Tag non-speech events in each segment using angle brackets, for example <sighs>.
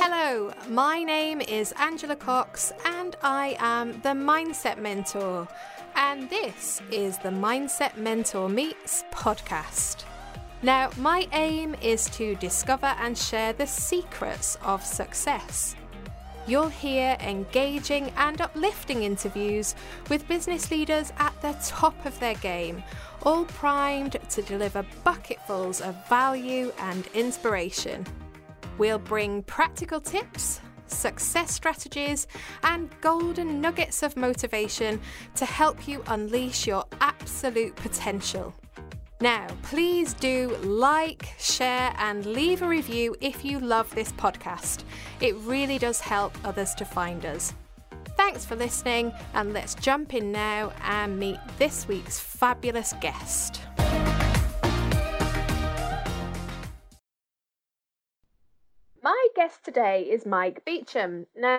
Hello, my name is Angela Cox and I am the Mindset Mentor. And this is the Mindset Mentor Meets podcast. Now, my aim is to discover and share the secrets of success. You'll hear engaging and uplifting interviews with business leaders at the top of their game, all primed to deliver bucketfuls of value and inspiration. We'll bring practical tips, success strategies, and golden nuggets of motivation to help you unleash your absolute potential. Now, please do like, share, and leave a review if you love this podcast. It really does help others to find us. Thanks for listening, and let's jump in now and meet this week's fabulous guest. Guest today is Mike Beauchamp. Now,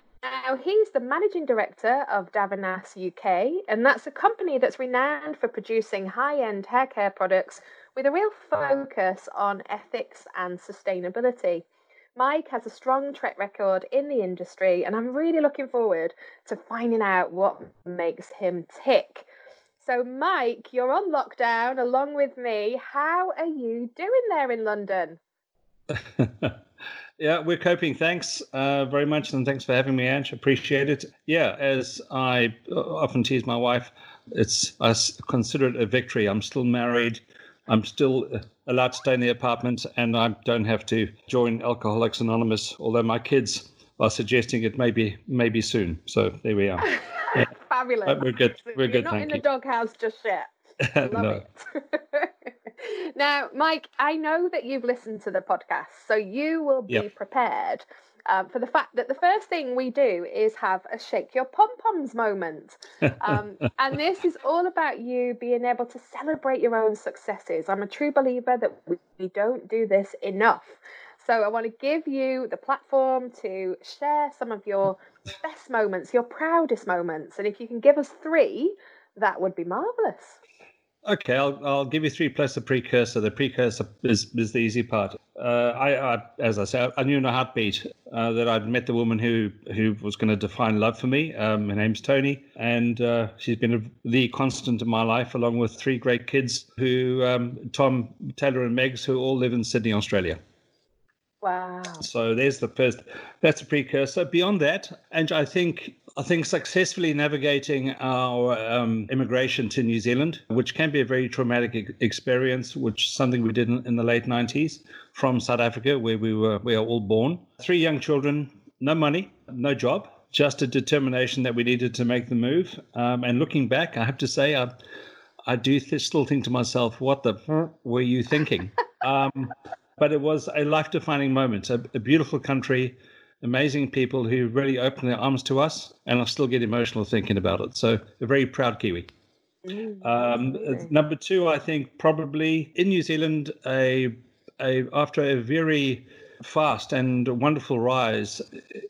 he's the managing director of Davines UK, and that's a company that's renowned for producing high end hair care products with a real focus on ethics and sustainability. Mike has a strong track record in the industry, and I'm really looking forward to finding out what makes him tick. So, Mike, you're on lockdown along with me. How are you doing there in London? <laughs> Yeah, we're coping. Thanks uh, very much, and thanks for having me, Ange. Appreciate it. Yeah, as I uh, often tease my wife, it's I consider it a victory. I'm still married. I'm still uh, allowed to stay in the apartment, and I don't have to join Alcoholics Anonymous. Although my kids are suggesting it maybe maybe soon. So there we are. <laughs> Yeah. Fabulous. But we're good. We're You're good. not in you. the doghouse just yet. <laughs> Love no. it. <laughs> now, Mike, I know that you've listened to the podcast, so you will be Yep. prepared um, for the fact that the first thing we do is have a shake your pom poms moment. <laughs> Um, and this is all about you being able to celebrate your own successes. I'm a true believer that we, we don't do this enough. So I want to give you the platform to share some of your best moments, your proudest moments. And if you can give us three, that would be marvelous. Okay, I'll I'll give you three plus the precursor. The precursor is, is the easy part. Uh, I, I, as I said, I knew in a heartbeat uh, that I'd met the woman who who was going to define love for me. Um, her name's Tony, and uh, she's been a, the constant in my life, along with three great kids who um, Tom, Taylor, and Megs, who all live in Sydney, Australia. Wow. So there's the first. That's a precursor. Beyond that, and I think I think successfully navigating our um, immigration to New Zealand, which can be a very traumatic experience, which is something we did in, in the late 90s from South Africa, where we were we are all born. Three young children, no money, no job, just a determination that we needed to make the move. Um, and looking back, I have to say, I, I do th- still think to myself, what the f- were you thinking? <laughs> um, but it was a life-defining moment. A, a beautiful country, amazing people who really opened their arms to us, and I still get emotional thinking about it. So a very proud Kiwi. Um, number two, I think probably in New Zealand, a, a after a very fast and wonderful rise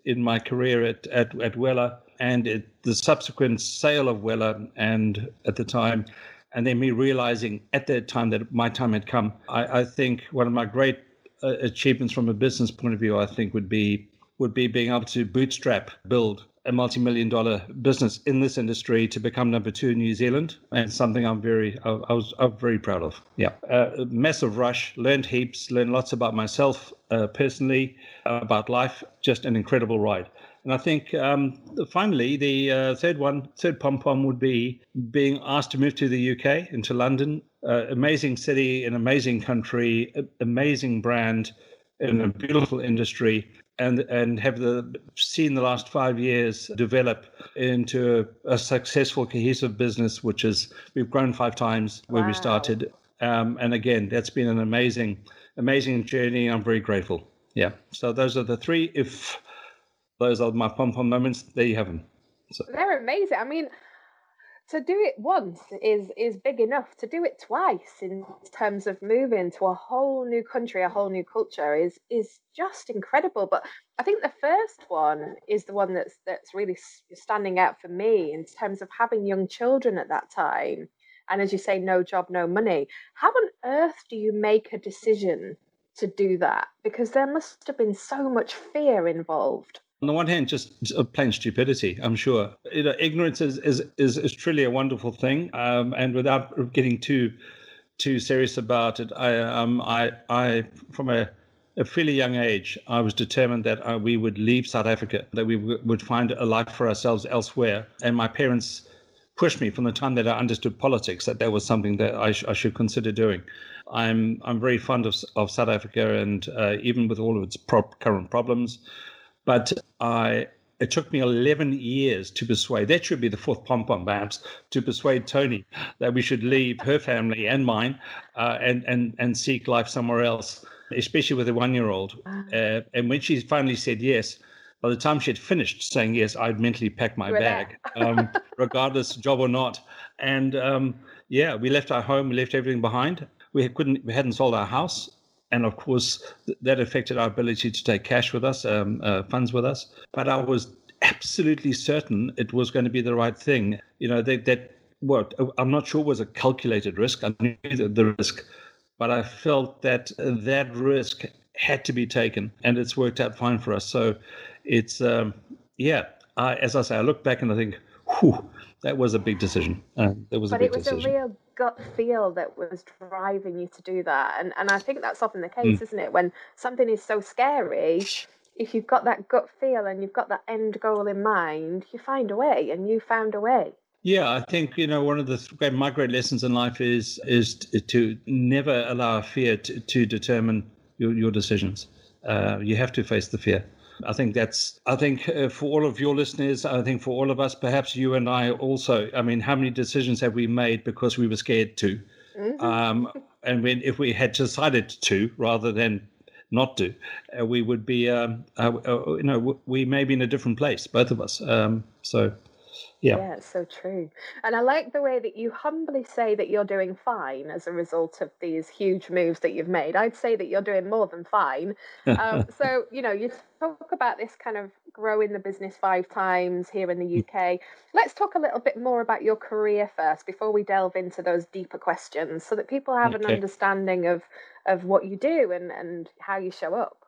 in my career at at, at Wella and it, the subsequent sale of Wella, and at the time, and then me realizing at that time that my time had come. I, I think one of my great uh, achievements from a business point of view, I think, would be would be being able to bootstrap build a multi-million dollar business in this industry to become number two in New Zealand, and something I'm very, I, I was, I'm very proud of. Yeah, uh, massive rush, learned heaps, learned lots about myself uh, personally, uh, about life. Just an incredible ride. And I think um, finally, the uh, third one, third pom pom would be being asked to move to the UK, into London. Uh, amazing city, an amazing country, amazing brand, in a beautiful industry, and and have the seen the last five years develop into a, a successful, cohesive business, which is we've grown five times where we started. Um, and again, that's been an amazing, amazing journey. I'm very grateful. Yeah. So those are the three. If those are my pom pom moments, there you have them. They're amazing. I mean, to do it once is is big enough. To do it twice in terms of moving to a whole new country a whole new culture is is just incredible. But i think the first one is the one that's that's really standing out for me in terms of having young children at that time. And as you say no job no money. How on earth do you make a decision to do that? Because there must have been so much fear involved on the one hand, just plain stupidity, I'm sure. You know, ignorance is, is, is, is truly a wonderful thing. Um, and without getting too too serious about it, I, um, I, I from a, a fairly young age, I was determined that uh, we would leave South Africa, that we w- would find a life for ourselves elsewhere. And my parents pushed me from the time that I understood politics that that was something that I, sh- I should consider doing. I'm I'm very fond of of South Africa, and uh, even with all of its pro- current problems, but I it took me 11 years to persuade, that should be the fourth pom pom perhaps, to persuade Tony that we should leave her family and mine uh, and, and, and seek life somewhere else, especially with a one year old. Uh, and when she finally said yes, by the time she had finished saying yes, I'd mentally packed my bag, um, <laughs> regardless job or not. And um, yeah, we left our home, we left everything behind. We couldn't, we hadn't sold our house and of course that affected our ability to take cash with us, um, uh, funds with us. But I was absolutely certain it was going to be the right thing. You know that that what I'm not sure it was a calculated risk. I knew the, the risk, but I felt that that risk had to be taken, and it's worked out fine for us. So it's um, yeah. I, as I say, I look back and I think, whew, that was a big decision. Uh, that was but a big it was decision. a real gut feel that was driving you to do that. And and I think that's often the case, mm. isn't it? When something is so scary, if you've got that gut feel and you've got that end goal in mind, you find a way, and you found a way. Yeah, I think you know one of the great, my great lessons in life is is to never allow fear to, to determine your, your decisions. Uh, you have to face the fear. I think that's, I think uh, for all of your listeners, I think for all of us, perhaps you and I also, I mean, how many decisions have we made because we were scared to? Mm-hmm. Um, and when, if we had decided to rather than not to, uh, we would be, um, uh, uh you know, we may be in a different place, both of us. Um, so, yeah. Yeah, it's so true. And I like the way that you humbly say that you're doing fine as a result of these huge moves that you've made. I'd say that you're doing more than fine. Um, <laughs> so, you know, you talk about this kind of growing the business five times here in the mm. UK. Let's talk a little bit more about your career first before we delve into those deeper questions so that people have okay. an understanding of, of what you do and, and how you show up.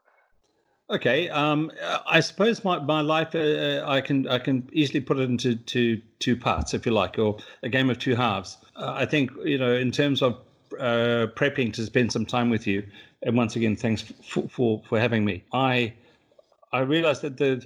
Okay, um, I suppose my, my life uh, uh, I can I can easily put it into two two parts if you like, or a game of two halves. Uh, I think you know in terms of uh, prepping to spend some time with you, and once again thanks for for, for having me. I I realized that the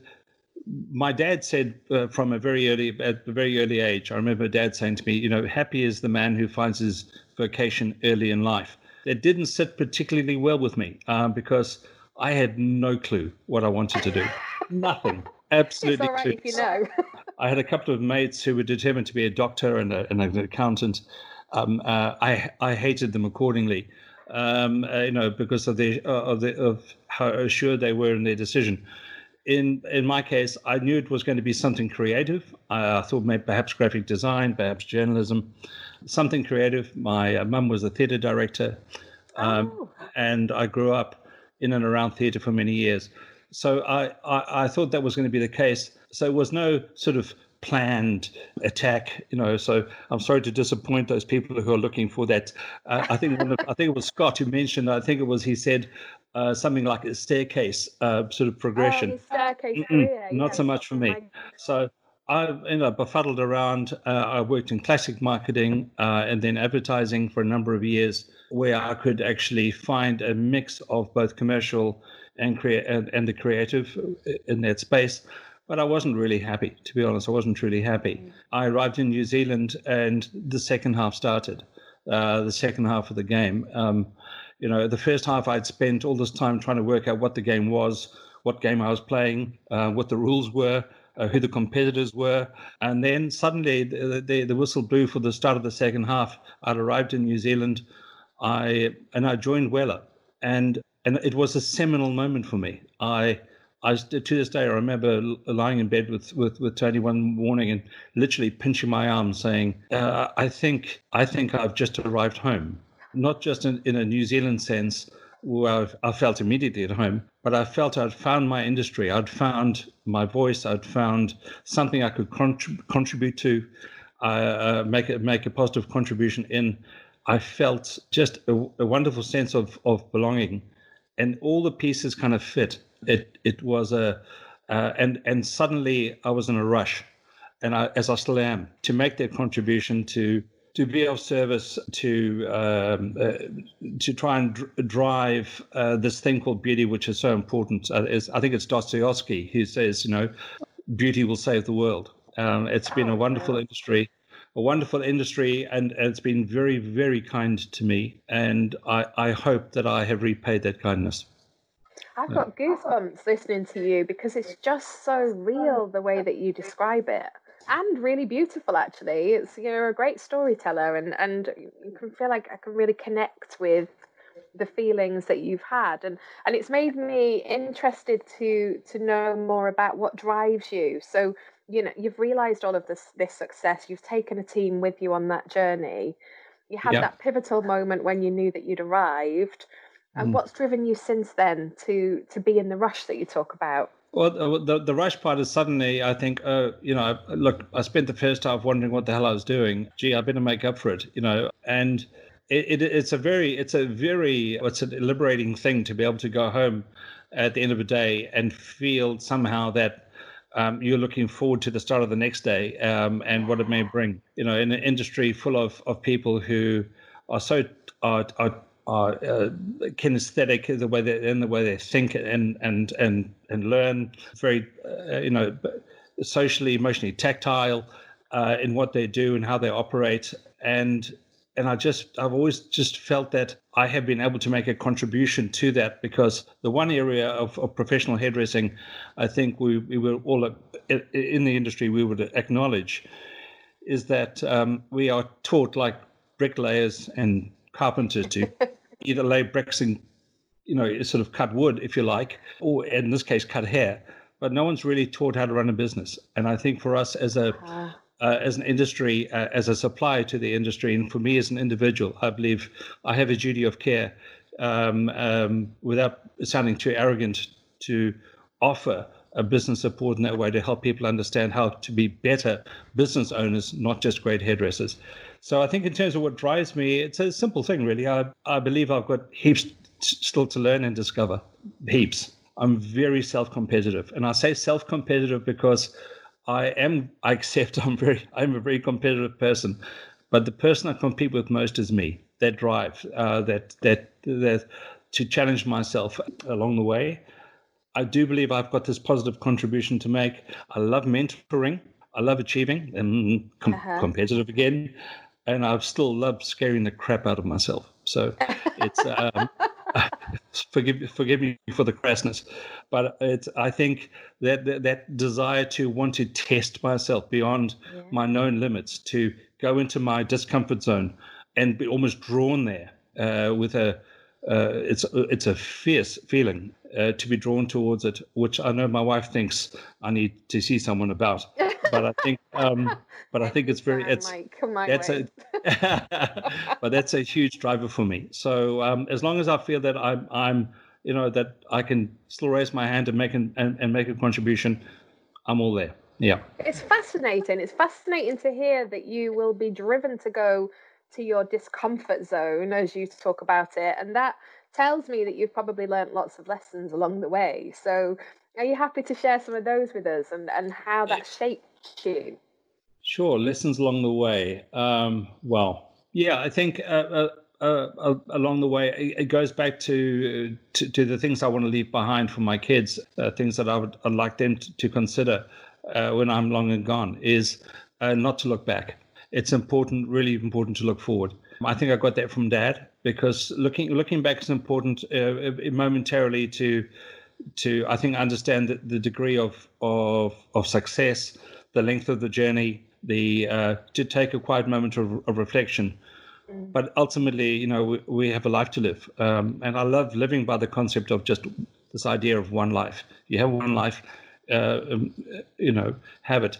my dad said uh, from a very early at a very early age. I remember dad saying to me, you know, happy is the man who finds his vocation early in life. It didn't sit particularly well with me um, because I had no clue what I wanted to do. Nothing. Absolutely. It's all right if you know. I had a couple of mates who were determined to be a doctor and, a, and an accountant. Um, uh, I I hated them accordingly, um, uh, you know, because of the uh, of the of how assured they were in their decision. In in my case, I knew it was going to be something creative. I, I thought maybe perhaps graphic design, perhaps journalism, something creative. My uh, mum was a theatre director, um, oh. and I grew up in and around theatre for many years. So I, I, I thought that was going to be the case. So it was no sort of planned attack, you know. So I'm sorry to disappoint those people who are looking for that. Uh, I think of, I think it was Scott who mentioned. I think it was he said uh, something like a staircase uh, sort of progression. Oh, staircase career, Not so much for me. So I you know befuddled around. Uh, I worked in classic marketing uh, and then advertising for a number of years where I could actually find a mix of both commercial and create and, and, the creative in that space. But I wasn't really happy, to be honest. I wasn't truly happy. Mm. I arrived in New Zealand, and the second half started. Uh, the second half of the game. Um, you know, the first half I'd spent all this time trying to work out what the game was, what game I was playing, uh, what the rules were, uh, who the competitors were. And then suddenly the, the, the, whistle blew for the start of the second half. I'd arrived in New Zealand. I and I joined Wella, and and it was a seminal moment for me. I I to this day I remember lying in bed with, with, with Tony one morning and literally pinching my arm, saying, uh, "I think I think I've just arrived home, not just in, in a New Zealand sense." Where I felt immediately at home, but I felt I'd found my industry. I'd found my voice. I'd found something I could contrib- contribute to, uh, make a, make a positive contribution in. I felt just a, a wonderful sense of of belonging, and all the pieces kind of fit it it was a uh, and and suddenly I was in a rush, and I, as I still am, to make that contribution to to be of service to um, uh, to try and dr- drive uh, this thing called beauty, which is so important. Uh, is, I think it's Dostoevsky who says, you know, beauty will save the world. Um, it's been a oh, wonderful industry, a wonderful industry, and, and, it's been very, very kind to me. And I, I hope that I have repaid that kindness. I've got goosebumps listening to you because it's just so real the way that you describe it. And really beautiful, actually. It's you're a great storyteller, and and you can feel like I can really connect with the feelings that you've had, and and it's made me interested to to know more about what drives you. So you know you've realised all of this this success. You've taken a team with you on that journey. You had yeah. that pivotal moment when you knew that you'd arrived and mm. what's driven you since then to to be in the rush that you talk about? Well, the the rush part is suddenly I think, uh, you know, look, I spent the first half wondering what the hell I was doing. Gee, I better make up for it, you know, and it, it, it's a very it's a very it's a liberating thing to be able to go home at the end of the day and feel somehow that um, you're looking forward to the start of the next day um, and what it may bring. You know, in an industry full of, of people who are so are, are are uh, kinesthetic the way they in the way they think and and and and learn. Very uh, you know socially emotionally tactile uh, in what they do and how they operate. And and I just I've always just felt that I have been able to make a contribution to that because the one area of, of professional hairdressing I think we, we were all in the industry we would acknowledge is that um, we are taught like bricklayers and carpenters to <laughs> either lay bricks and you know sort of cut wood if you like or in this case cut hair but no one's really taught how to run a business. And i think for us as a uh, uh, as an industry uh, as a supplier to the industry and for me as an individual i believe i have a duty of care um, um, without sounding too arrogant to offer a business support in that way to help people understand how to be better business owners not just great hairdressers so I think in terms of what drives me, it's a simple thing, really. I, I believe I've got heaps still to learn and discover. Heaps. I'm very self-competitive, and I say self-competitive because I am. I accept <laughs> I'm very. I'm a very competitive person, but the person I compete with most is me. That drive, uh, that that that to challenge myself along the way. I do believe I've got this positive contribution to make. I love mentoring. I love achieving and com- uh-huh. competitive again and I've still loved scaring the crap out of myself. So <laughs> it's um, <laughs> forgive forgive me for the crassness, but it's I think that, that, that desire to want to test myself beyond yeah. my known limits, to go into my discomfort zone, and be almost drawn there uh, with a uh, it's it's a fierce feeling uh, to be drawn towards it, which I know my wife thinks I need to see someone about. <laughs> But I think, um, <laughs> but I think it's very it's that's way. a <laughs> but that's a <laughs> huge driver for me. So um, as long as I feel that I'm I'm you know that I can still raise my hand and make an, and, and make a contribution, I'm all there. Yeah, it's fascinating. It's fascinating to hear that you will be driven to go to your discomfort zone as you talk about it and that tells me that you've probably learnt lots of lessons along the way so are you happy to share some of those with us and, and how that shaped sure lessons along the way. Um, well yeah i think uh, uh, uh, uh along the way it goes back to, to, to the things i want to leave behind for my kids uh, things that i would I'd like them to, to consider uh, when i'm long and gone is not to look back. It's important, really important to look forward. I think I got that from Dad because looking looking back is important momentarily to to I think understand the, the degree of of of success, the length of the journey, the uh, to take a quiet moment of, of reflection. Mm. But ultimately, you know, we, we, have a life to live, um, and I love living by the concept of just this idea of one life. You have one life, uh, um, you know, have it.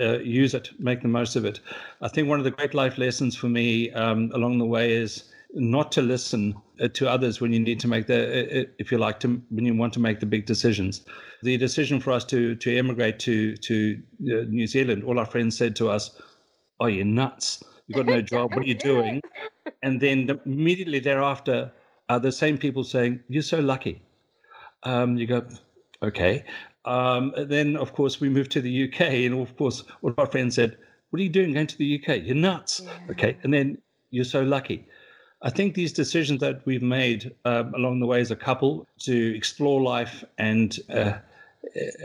Uh, use it, make the most of it. I think one of the great life lessons for me um, along the way is not to listen uh, to others when you need to make the, uh, uh, if you like, to when you want to make the big decisions. The decision for us to to emigrate to to New Zealand, all our friends said to us, "Are you nuts? You've got no job. What are you doing?" <laughs> And then immediately thereafter, uh, the same people saying, "You're so lucky." Um, you go, okay. Um, then, of course, we moved to the UK, and of course, of our friends said, "What are you doing going to the UK? You're nuts." Yeah. Okay, and then you're so lucky. I think these decisions that we've made um, along the way as a couple to explore life and uh,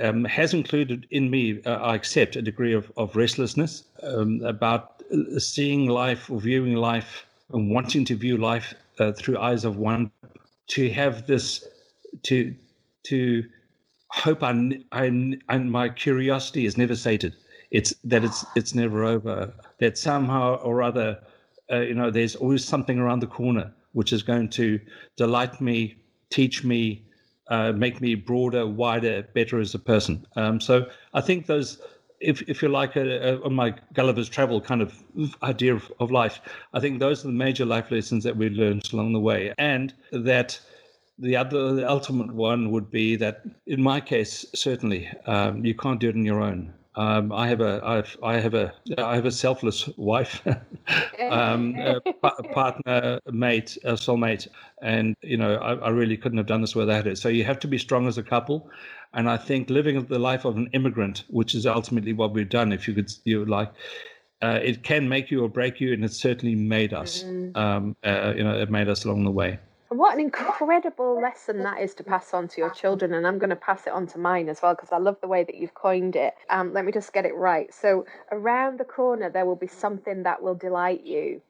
um, has included in me, uh, I accept, a degree of, of restlessness um, about uh, seeing life or viewing life and wanting to view life uh, through eyes of one, to have this, to to hope I, I, I, my curiosity is never sated. It's that it's it's never over. That somehow or other, uh, you know, there's always something around the corner which is going to delight me, teach me, uh, make me broader, wider, better as a person. Um, so I think those, if if you like, a, a, on my Gulliver's Travel kind of idea of, of life, I think those are the major life lessons that we learned along the way, and that the other the ultimate one would be that in my case certainly um, you can't do it on your own um, I have a I've, I have a I have a selfless wife, <laughs> um, <laughs> a, a partner, mate, a soulmate, and you know I, I, really couldn't have done this without it. So you have to be strong as a couple, and I think living the life of an immigrant, which is ultimately what we've done, if you could you like, uh, it can make you or break you, and it certainly made us. Mm-hmm. Um, uh, you know, it made us along the way. What an incredible lesson that is to pass on to your children. And I'm going to pass it on to mine as well because I love the way that you've coined it. Um, let me just get it right. So, around the corner, there will be something that will delight you.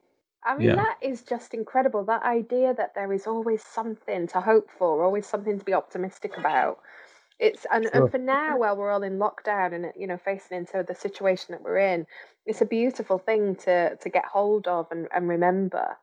I mean, yeah. that is just incredible. That idea that there is always something to hope for, always something to be optimistic about. It's and, sure. and for now, while we're all in lockdown and you know facing into the situation that we're in, it's a beautiful thing to to get hold of and, and remember.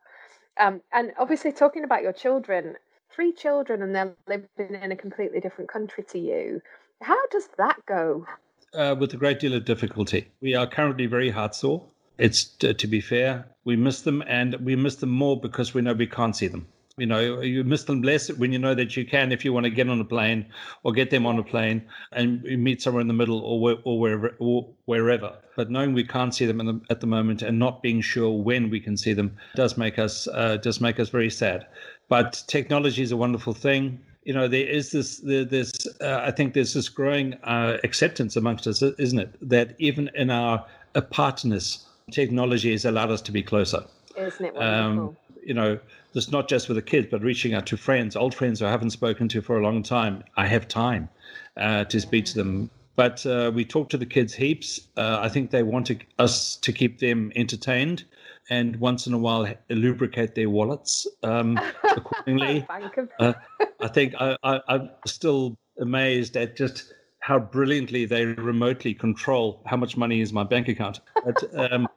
Um, and obviously, talking about your children, three children, and they're living in a completely different country to you. How does that go? Uh, with a great deal of difficulty. We are currently very heartsore. It's to, to be fair, we miss them, and we miss them more because we know we can't see them. You know, you miss them less when you know that you can if you want to get on a plane or get them on a plane and meet somewhere in the middle or where, or wherever or wherever. But knowing we can't see them the, at the moment and not being sure when we can see them does make us uh, does make us very sad. But technology is a wonderful thing. You know, there is this this uh, I think there's this growing uh, acceptance amongst us, isn't it? That even in our apartness, technology has allowed us to be closer. Isn't it wonderful? Um, you know, this not just with the kids, but reaching out to friends, old friends who I haven't spoken to for a long time. I have time uh, to speak to them. But uh, we talk to the kids heaps. Uh, I think they want to, us to keep them entertained and once in a while lubricate their wallets um, <laughs> accordingly. Uh, I think I, I, I'm still amazed at just how brilliantly they remotely control how much money is my bank account. But, um,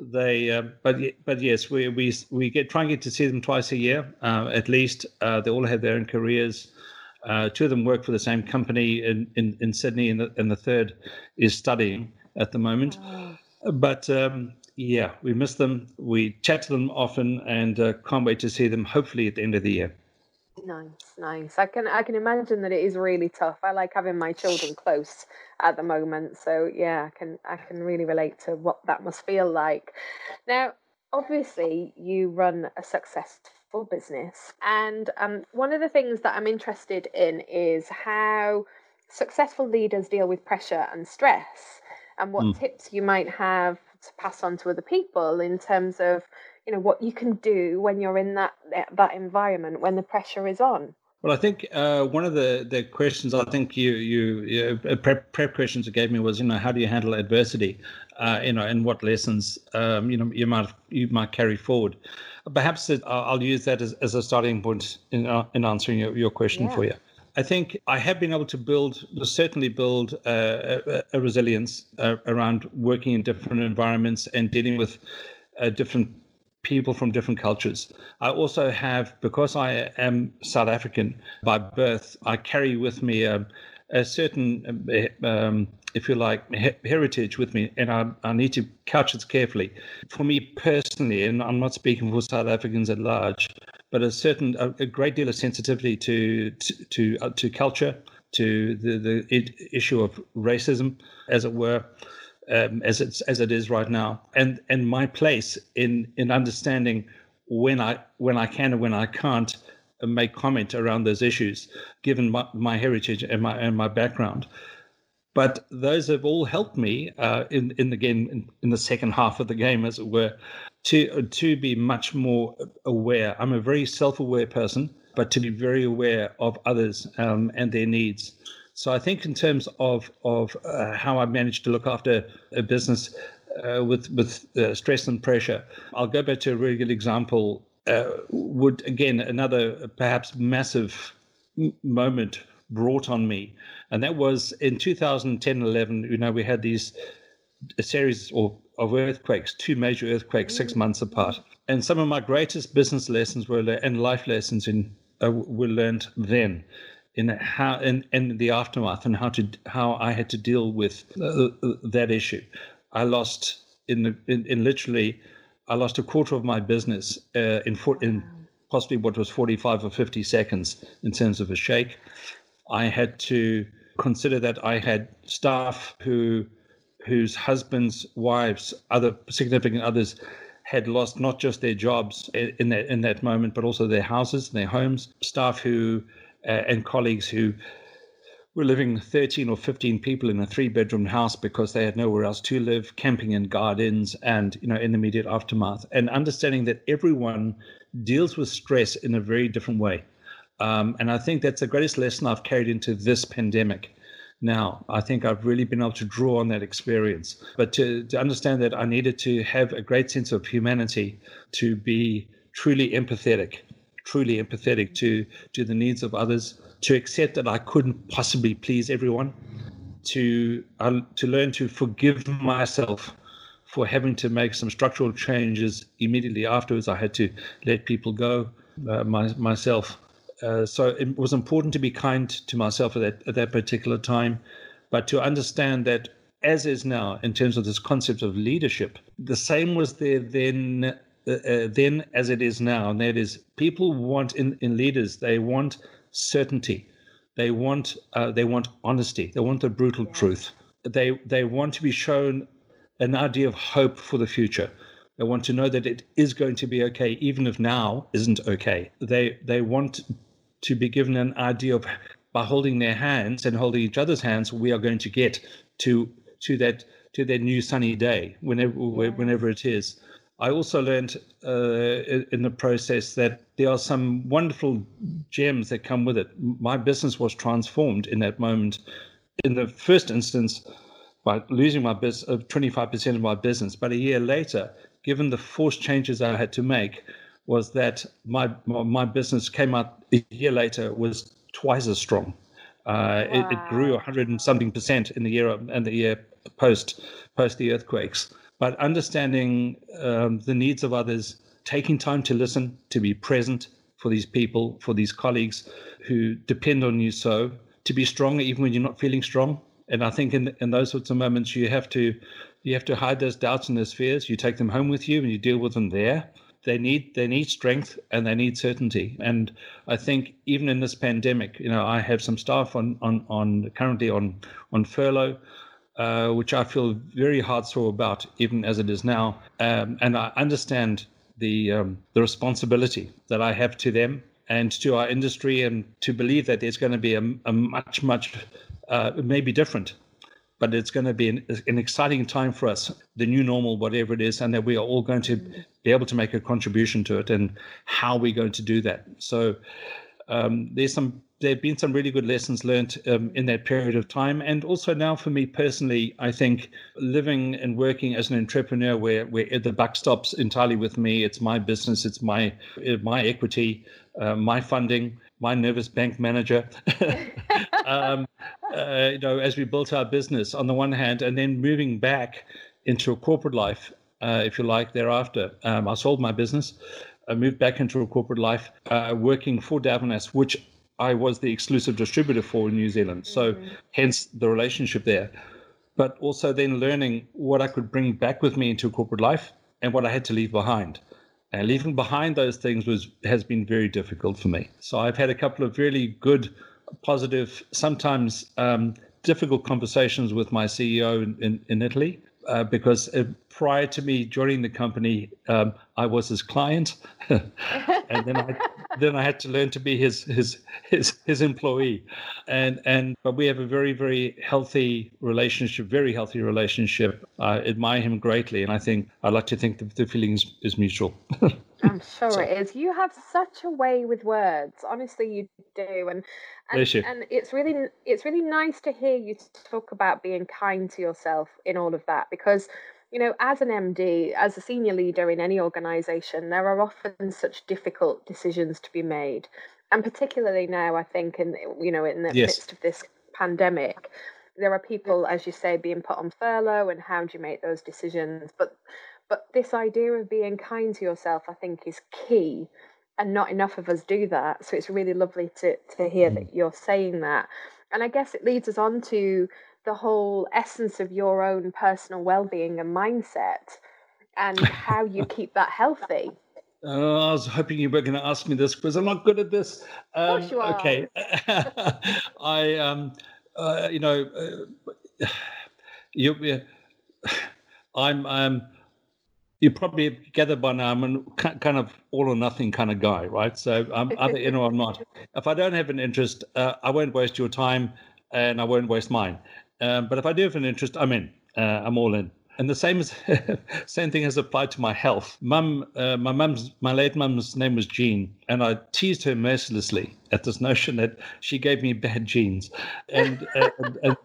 they uh, but but yes we we we get try and get to see them twice a year uh, at least. Uh, they all have their own careers. Uh, two of them work for the same company in in, in sydney and the, and the third is studying at the moment. Oh. but um, yeah we miss them. We chat to them often and uh, can't wait to see them hopefully at the end of the year Nice, nice. I can I can imagine that it is really tough. I like having my children close at the moment, so yeah, I can I can really relate to what that must feel like. Now, obviously, you run a successful business, and um, one of the things that I'm interested in is how successful leaders deal with pressure and stress, and what mm. tips you might have to pass on to other people in terms of you know what you can do when you're in that that environment when the pressure is on well, I think uh, one of the, the questions I think you you, you uh, prep, prep questions you gave me was you know how do you handle adversity, uh, you know, and what lessons um, you know you might you might carry forward. Perhaps it, I'll use that as, as a starting point in uh, in answering your, your question yeah. for you. I think I have been able to build, certainly build uh, a, a, resilience uh, around working in different environments and dealing with different people from different cultures. I also have, because I am South African by birth, I carry with me a, a certain, um, if you like, heritage with me, and I, I need to couch it carefully. For me personally, and I'm not speaking for South Africans at large, but a certain, a, a great deal of sensitivity to to to, uh, to culture, to the the issue of racism, as it were um, as it's as it is right now, and and my place in in understanding when I when I can and when I can't make comment around those issues, given my, my heritage and my and my background. But those have all helped me uh, in in again in, in the second half of the game, as it were, to to be much more aware. I'm a very self-aware person, but to be very aware of others um, and their needs. So I think in terms of of uh, how I managed to look after a business uh, with with uh, stress and pressure, I'll go back to a really good example. Uh, would again another perhaps massive moment brought on me, and that was in 2010 11. You know, we had these a series or of earthquakes, two major earthquakes, six mm-hmm. months apart, and some of my greatest business lessons were and life lessons in uh, were learned then in how in, in the aftermath and how to how I had to deal with uh, that issue. I lost in, the, in, in literally I lost a quarter of my business uh, in for, in possibly what was 45 or 50 seconds in terms of a shake. I had to consider that I had staff who whose husbands, wives, other significant others had lost not just their jobs in that in that moment, but also their houses, their homes. Staff who uh, and colleagues who were living 13 or 15 people in a three bedroom house because they had nowhere else to live, camping in gardens and, you know, in the immediate aftermath. And understanding that everyone deals with stress in a very different way. Um, and I think that's the greatest lesson I've carried into this pandemic. Now, I think I've really been able to draw on that experience. But to, to understand that I needed to have a great sense of humanity to be truly empathetic truly empathetic to to the needs of others, to accept that I couldn't possibly please everyone, to uh, to learn to forgive myself for having to make some structural changes immediately afterwards. I had to let people go uh, my, myself. Uh, so it was important to be kind to myself at that at that particular time, but to understand that as is now in terms of this concept of leadership, the same was there then uh, uh, then as it is now, and that is people want in, in leaders they want certainty, they want uh, they want honesty, they want the brutal yeah. truth. They they want to be shown an idea of hope for the future. They want to know that it is going to be okay, even if now isn't okay. They they want to be given an idea of by holding their hands and holding each other's hands, we are going to get to to that to that new sunny day, whenever yeah. whenever it is. I also learned uh, in the process that there are some wonderful gems that come with it. My business was transformed in that moment. In the first instance, by losing my business, uh, 25% of my business, but a year later, given the forced changes I had to make, was that my my business came out a year later was twice as strong. Uh, wow. it, it, grew 100 and something percent in the year and the year post post the earthquakes but understanding um, the needs of others, taking time to listen, to be present for these people, for these colleagues who depend on you so, to be strong even when you're not feeling strong. And I think in in those sorts of moments you have to you have to hide those doubts and those fears. You take them home with you and you deal with them there. They need they need strength and they need certainty. And I think even in this pandemic, you know, I have some staff on on, on currently on on furlough uh, which I feel very heartsore about, even as it is now. Um, and I understand the um, the responsibility that I have to them and to our industry, and to believe that there's going to be a, a much, much, uh, maybe different, but it's going to be an, an, exciting time for us, the new normal, whatever it is, and that we are all going to be able to make a contribution to it, and how we're going to do that. So um, there's some there have been some really good lessons learned um, in that period of time. And also now for me personally, I think living and working as an entrepreneur where, where the buck stops entirely with me, it's my business, it's my, my equity, uh, my funding, my nervous bank manager. <laughs> um, uh, you know, as we built our business on the one hand, and then moving back into a corporate life uh, if you like, thereafter. Um, I sold my business. I moved back into a corporate life, uh, working for Davines, which I was the exclusive distributor for in New Zealand. So, mm-hmm. hence the relationship there. But also then learning what I could bring back with me into corporate life and what I had to leave behind. And leaving behind those things was has been very difficult for me. So I've had a couple of really good, positive, sometimes um, difficult conversations with my CEO in, in, in Italy uh, because uh, prior to me joining the company, um, I was his client, <laughs> and then I then I had to learn to be his his his his employee, and and but we have a very very healthy relationship, very healthy relationship. I admire him greatly, and I think I like to think that the feeling is mutual. <laughs> I'm <laughs> sure so. it is. You have such a way with words. Honestly, you do, and and, and it's really it's really nice to hear you talk about being kind to yourself in all of that because you know, as an MD, as a senior leader in any organization, there are often such difficult decisions to be made. And particularly now, I think, in you know, in the yes. midst of this pandemic, there are people, as you say, being put on furlough, and how do you make those decisions? But but this idea of being kind to yourself, I think, is key, and not enough of us do that. So it's really lovely to to hear mm. that you're saying that. And I guess it leads us on to the whole essence of your own personal well-being and mindset and how you <laughs> keep that healthy uh, I was hoping you were going to ask me this because I'm not good at this. Um, you are. Okay, <laughs> I, um, uh, you know, uh, <sighs> you, <sighs> I'm, um, you probably gathered by now. I'm a kind of all or nothing kind of guy, right? So I'm either in or I'm not. If I don't have an interest, uh, I won't waste your time, and I won't waste mine. Um, but if I do have an interest, I'm in. Uh, I'm all in. And the same is, <laughs> same thing has applied to my health. Mum, uh, my mum's, my late mum's name was Jean, and I teased her mercilessly at this notion that she gave me bad genes, and and, and,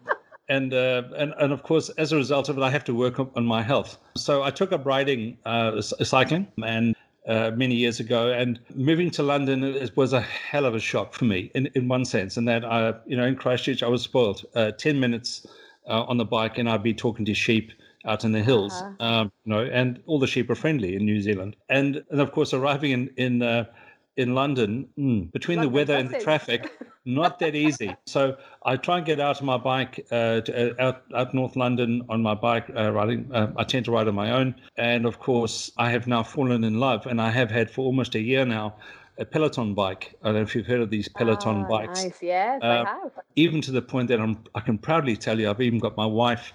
and, uh, and, and of course, as a result of it, I have to work on my health. So I took up riding, uh, cycling, and uh, many years ago, and moving to London was a hell of a shock for me in, in one sense. And that I, you know, in Christchurch, I was spoiled. Uh, Ten minutes uh, on the bike, and I'd be talking to sheep out in the hills, uh-huh. um, you know, and all the sheep are friendly in New Zealand. And and of course, arriving in in uh, in London, mm, between London the weather and the traffic, not that easy. <laughs> So I try and get out on my bike, uh, to, uh, out, out North London on my bike uh, riding. Uh, I tend to ride on my own. And of course, I have now fallen in love, and I have had for almost a year now a Peloton bike. I don't know if you've heard of these Peloton oh, bikes. Nice, yes, uh, I have. Even to the point that I'm, I can proudly tell you, I've even got my wife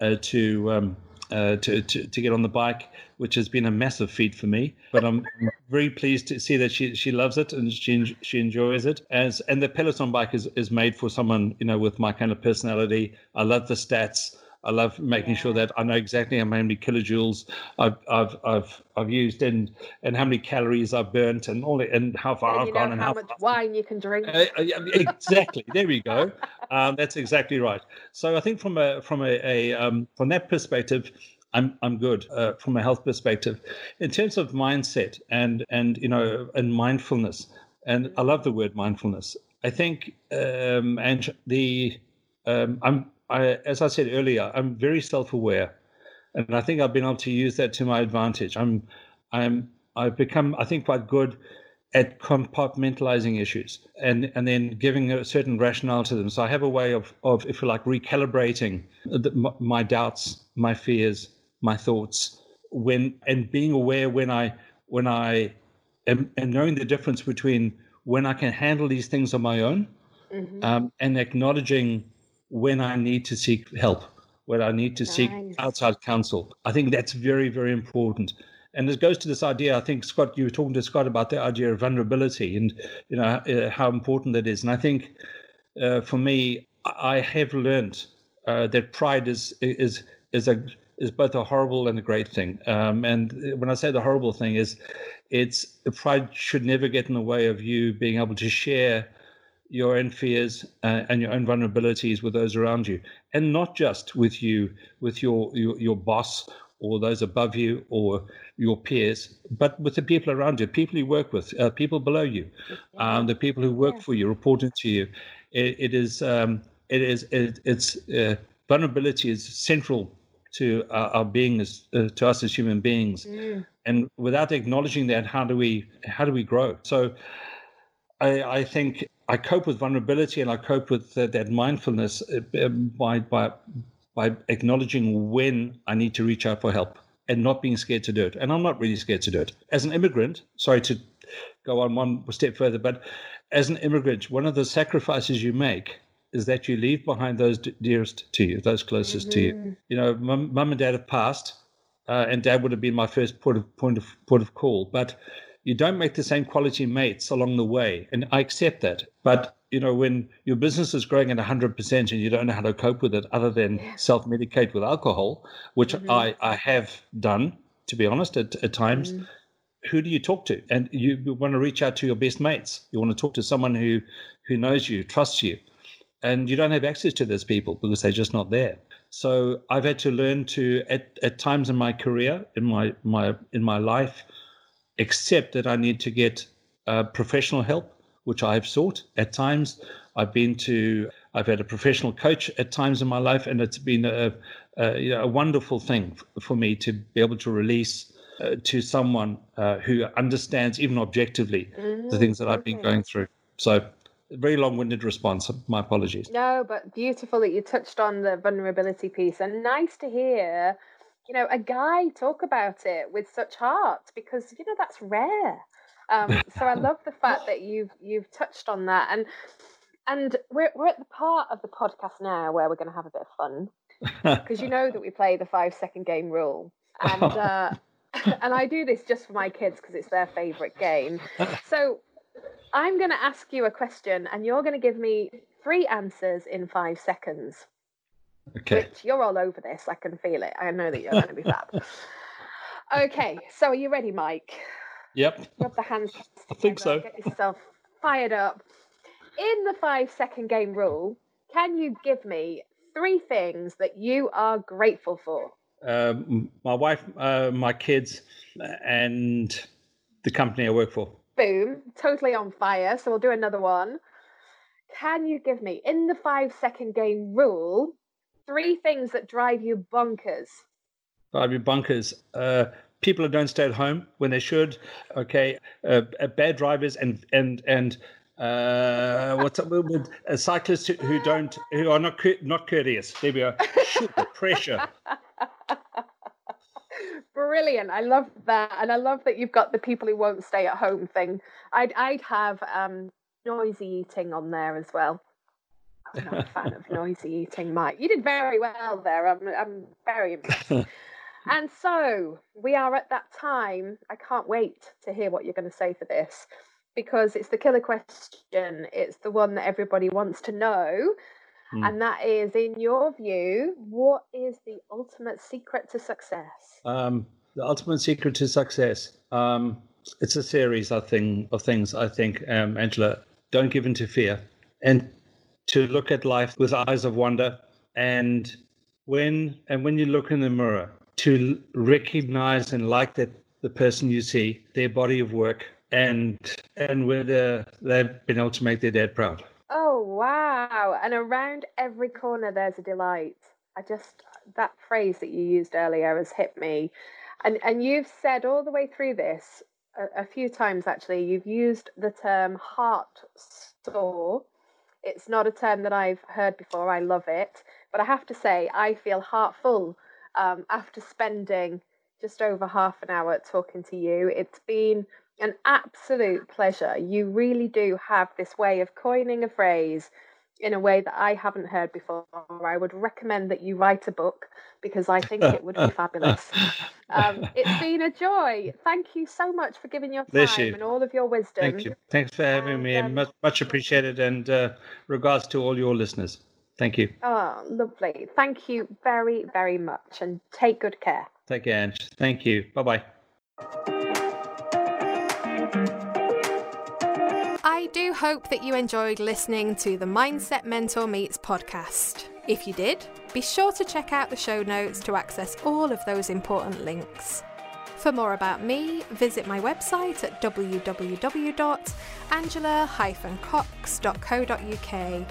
uh, to, um, uh, to, to to get on the bike which has been a massive feat for me. But I'm very pleased to see that she she loves it and she she enjoys it. As and the Peloton bike is is made for someone you know with my kind of personality. I love the stats. I love making sure that I know exactly how many kilojoules I've I've I've, I've used and and how many calories I've burnt and all it and how far and I've gone and how, how much wine you can drink. Uh, uh exactly. there we go. Um, that's exactly right. So I think from a from a, a um, from that perspective, I'm I'm good uh, from a health perspective. In terms of mindset and and you know and mindfulness, and I love the word mindfulness. I think um, and the um, I'm I, as I said earlier, I'm very self-aware, and I think I've been able to use that to my advantage. I'm I'm I've become I think quite good at compartmentalizing issues and and then giving a certain rationale to them. So I have a way of of if you like recalibrating the, my doubts, my fears, my thoughts when and being aware when I when I am and knowing the difference between when I can handle these things on my own mm-hmm. um, and acknowledging when I need to seek help, when I need to nice. seek outside counsel. I think that's very, very important. And it goes to this idea. I think Scott, you were talking to Scott about the idea of vulnerability and you know uh, how important that is. And I think uh, for me, I have learned uh, that pride is is is a is both a horrible and a great thing. Um, and when I say the horrible thing is, it's pride should never get in the way of you being able to share your own fears uh, and your own vulnerabilities with those around you, and not just with you, with your your, your boss or those above you or your peers, but with the people around you, people you work with, uh, people below you, um, the people who work yeah. for you, reporting to you. it, it is um, it is it, it's uh, vulnerability is central to our, our being as uh, to us as human beings. Mm. And without acknowledging that, how do we how do we grow? So, I, I think I cope with vulnerability and I cope with uh, that mindfulness uh, by by by acknowledging when I need to reach out for help and not being scared to do it. And I'm not really scared to do it. As an immigrant, sorry to go on one step further, but as an immigrant, one of the sacrifices you make is that you leave behind those dearest to you, those closest mm-hmm. to you. Mm-hmm. You know, mum, mum and dad have passed, uh, and dad would have been my first point of point of point of call. But you don't make the same quality mates along the way, and I accept that. But you know, when your business is growing at 100% and you don't know how to cope with it other than self medicate with alcohol, which mm-hmm. I, I have done, to be honest, at, at times, mm-hmm. who do you talk to? And you want to reach out to your best mates. You want to talk to someone who, who knows you, trusts you. And you don't have access to those people because they're just not there. So I've had to learn to, at, at times in my career, in my, my, in my life, accept that I need to get uh, professional help which I've sought at times. I've been to, I've had a professional coach at times in my life, and it's been a, a, you know, a wonderful thing for me to be able to release uh, to someone uh, who understands, even objectively, mm-hmm. the things that I've been going through. So, very long-winded response. My apologies. No, but beautiful that you touched on the vulnerability piece, and nice to hear, you know, a guy talk about it with such heart because you know that's rare. Um, <laughs> so I love the fact that you've you've touched on that, and and we're we're at the part of the podcast now where we're going to have a bit of fun <laughs> because you know that we play the five second game rule, and uh, <laughs> and I do this just for my kids because it's their favorite game. So I'm going to ask you a question, and you're going to give me three answers in five seconds. Okay. Which you're all over this. I can feel it. I know that you're going to be fab. <laughs> Okay, so are you ready, Mike? Yep. Rub the hands. I think so. Get yourself fired up. In the five second game rule, can you give me three things that you are grateful for? Um, my wife, uh, my kids, and the company I work for. Boom. Totally on fire. So we'll do another one. Can you give me, in the five second game rule, three things that drive you bonkers? Drive you bonkers. Uh, people who don't stay at home when they should. Okay, uh, bad drivers and and and uh, what's up with uh, cyclists who, who, don't who are not not courteous. There we are. the pressure. <laughs> Brilliant. I love that, and I love that you've got the people who won't stay at home thing. I'd I'd have um, noisy eating on there as well. I'm not a fan of noisy eating, Mike. You did very well there. I'm I'm very impressed. <laughs> And so we are at that time. I can't wait to hear what you're going to say for this because it's the killer question. It's the one that everybody wants to know. Mm. And that is, in your view, what is the ultimate secret to success? Um, the ultimate secret to success. Um, it's a series, I think, of things. I think, um, Angela, don't give in to fear, and to look at life with eyes of wonder. And when and when you look in the mirror, to recognize and like that the person you see, their body of work, and and whether they've been able to make their dad proud. Oh wow! And around every corner, there's a delight. I just that phrase that you used earlier has hit me, and and you've said all the way through this a, a few times actually. You've used the term heart sore. It's not a term that I've heard before. I love it, but I have to say I feel heartful um, after spending just over half an hour talking to you. It's been an absolute pleasure. You really do have this way of coining a phrase in a way that I haven't heard before. I would recommend that you write a book because I think it would be <laughs> fabulous. Um, it's been a joy. Thank you so much for giving your time you. and all of your wisdom. Thank you. Thanks for having and, me. Um, much, much appreciated. And uh, regards to all your listeners. Thank you. Oh, lovely. Thank you very, very much and take good care. Take care, Ange. Thank you. Bye bye. I do hope that you enjoyed listening to the Mindset Mentor Meets podcast. If you did, be sure to check out the show notes to access all of those important links. For more about me, visit my website at www.angela-cox.co.uk.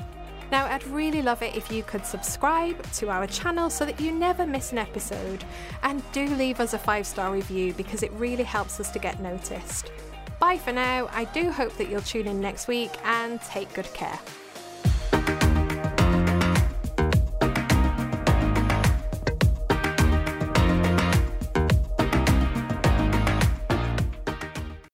Now, I'd really love it if you could subscribe to our channel so that you never miss an episode. And do leave us a five star review because it really helps us to get noticed. Bye for now. I do hope that you'll tune in next week and take good care.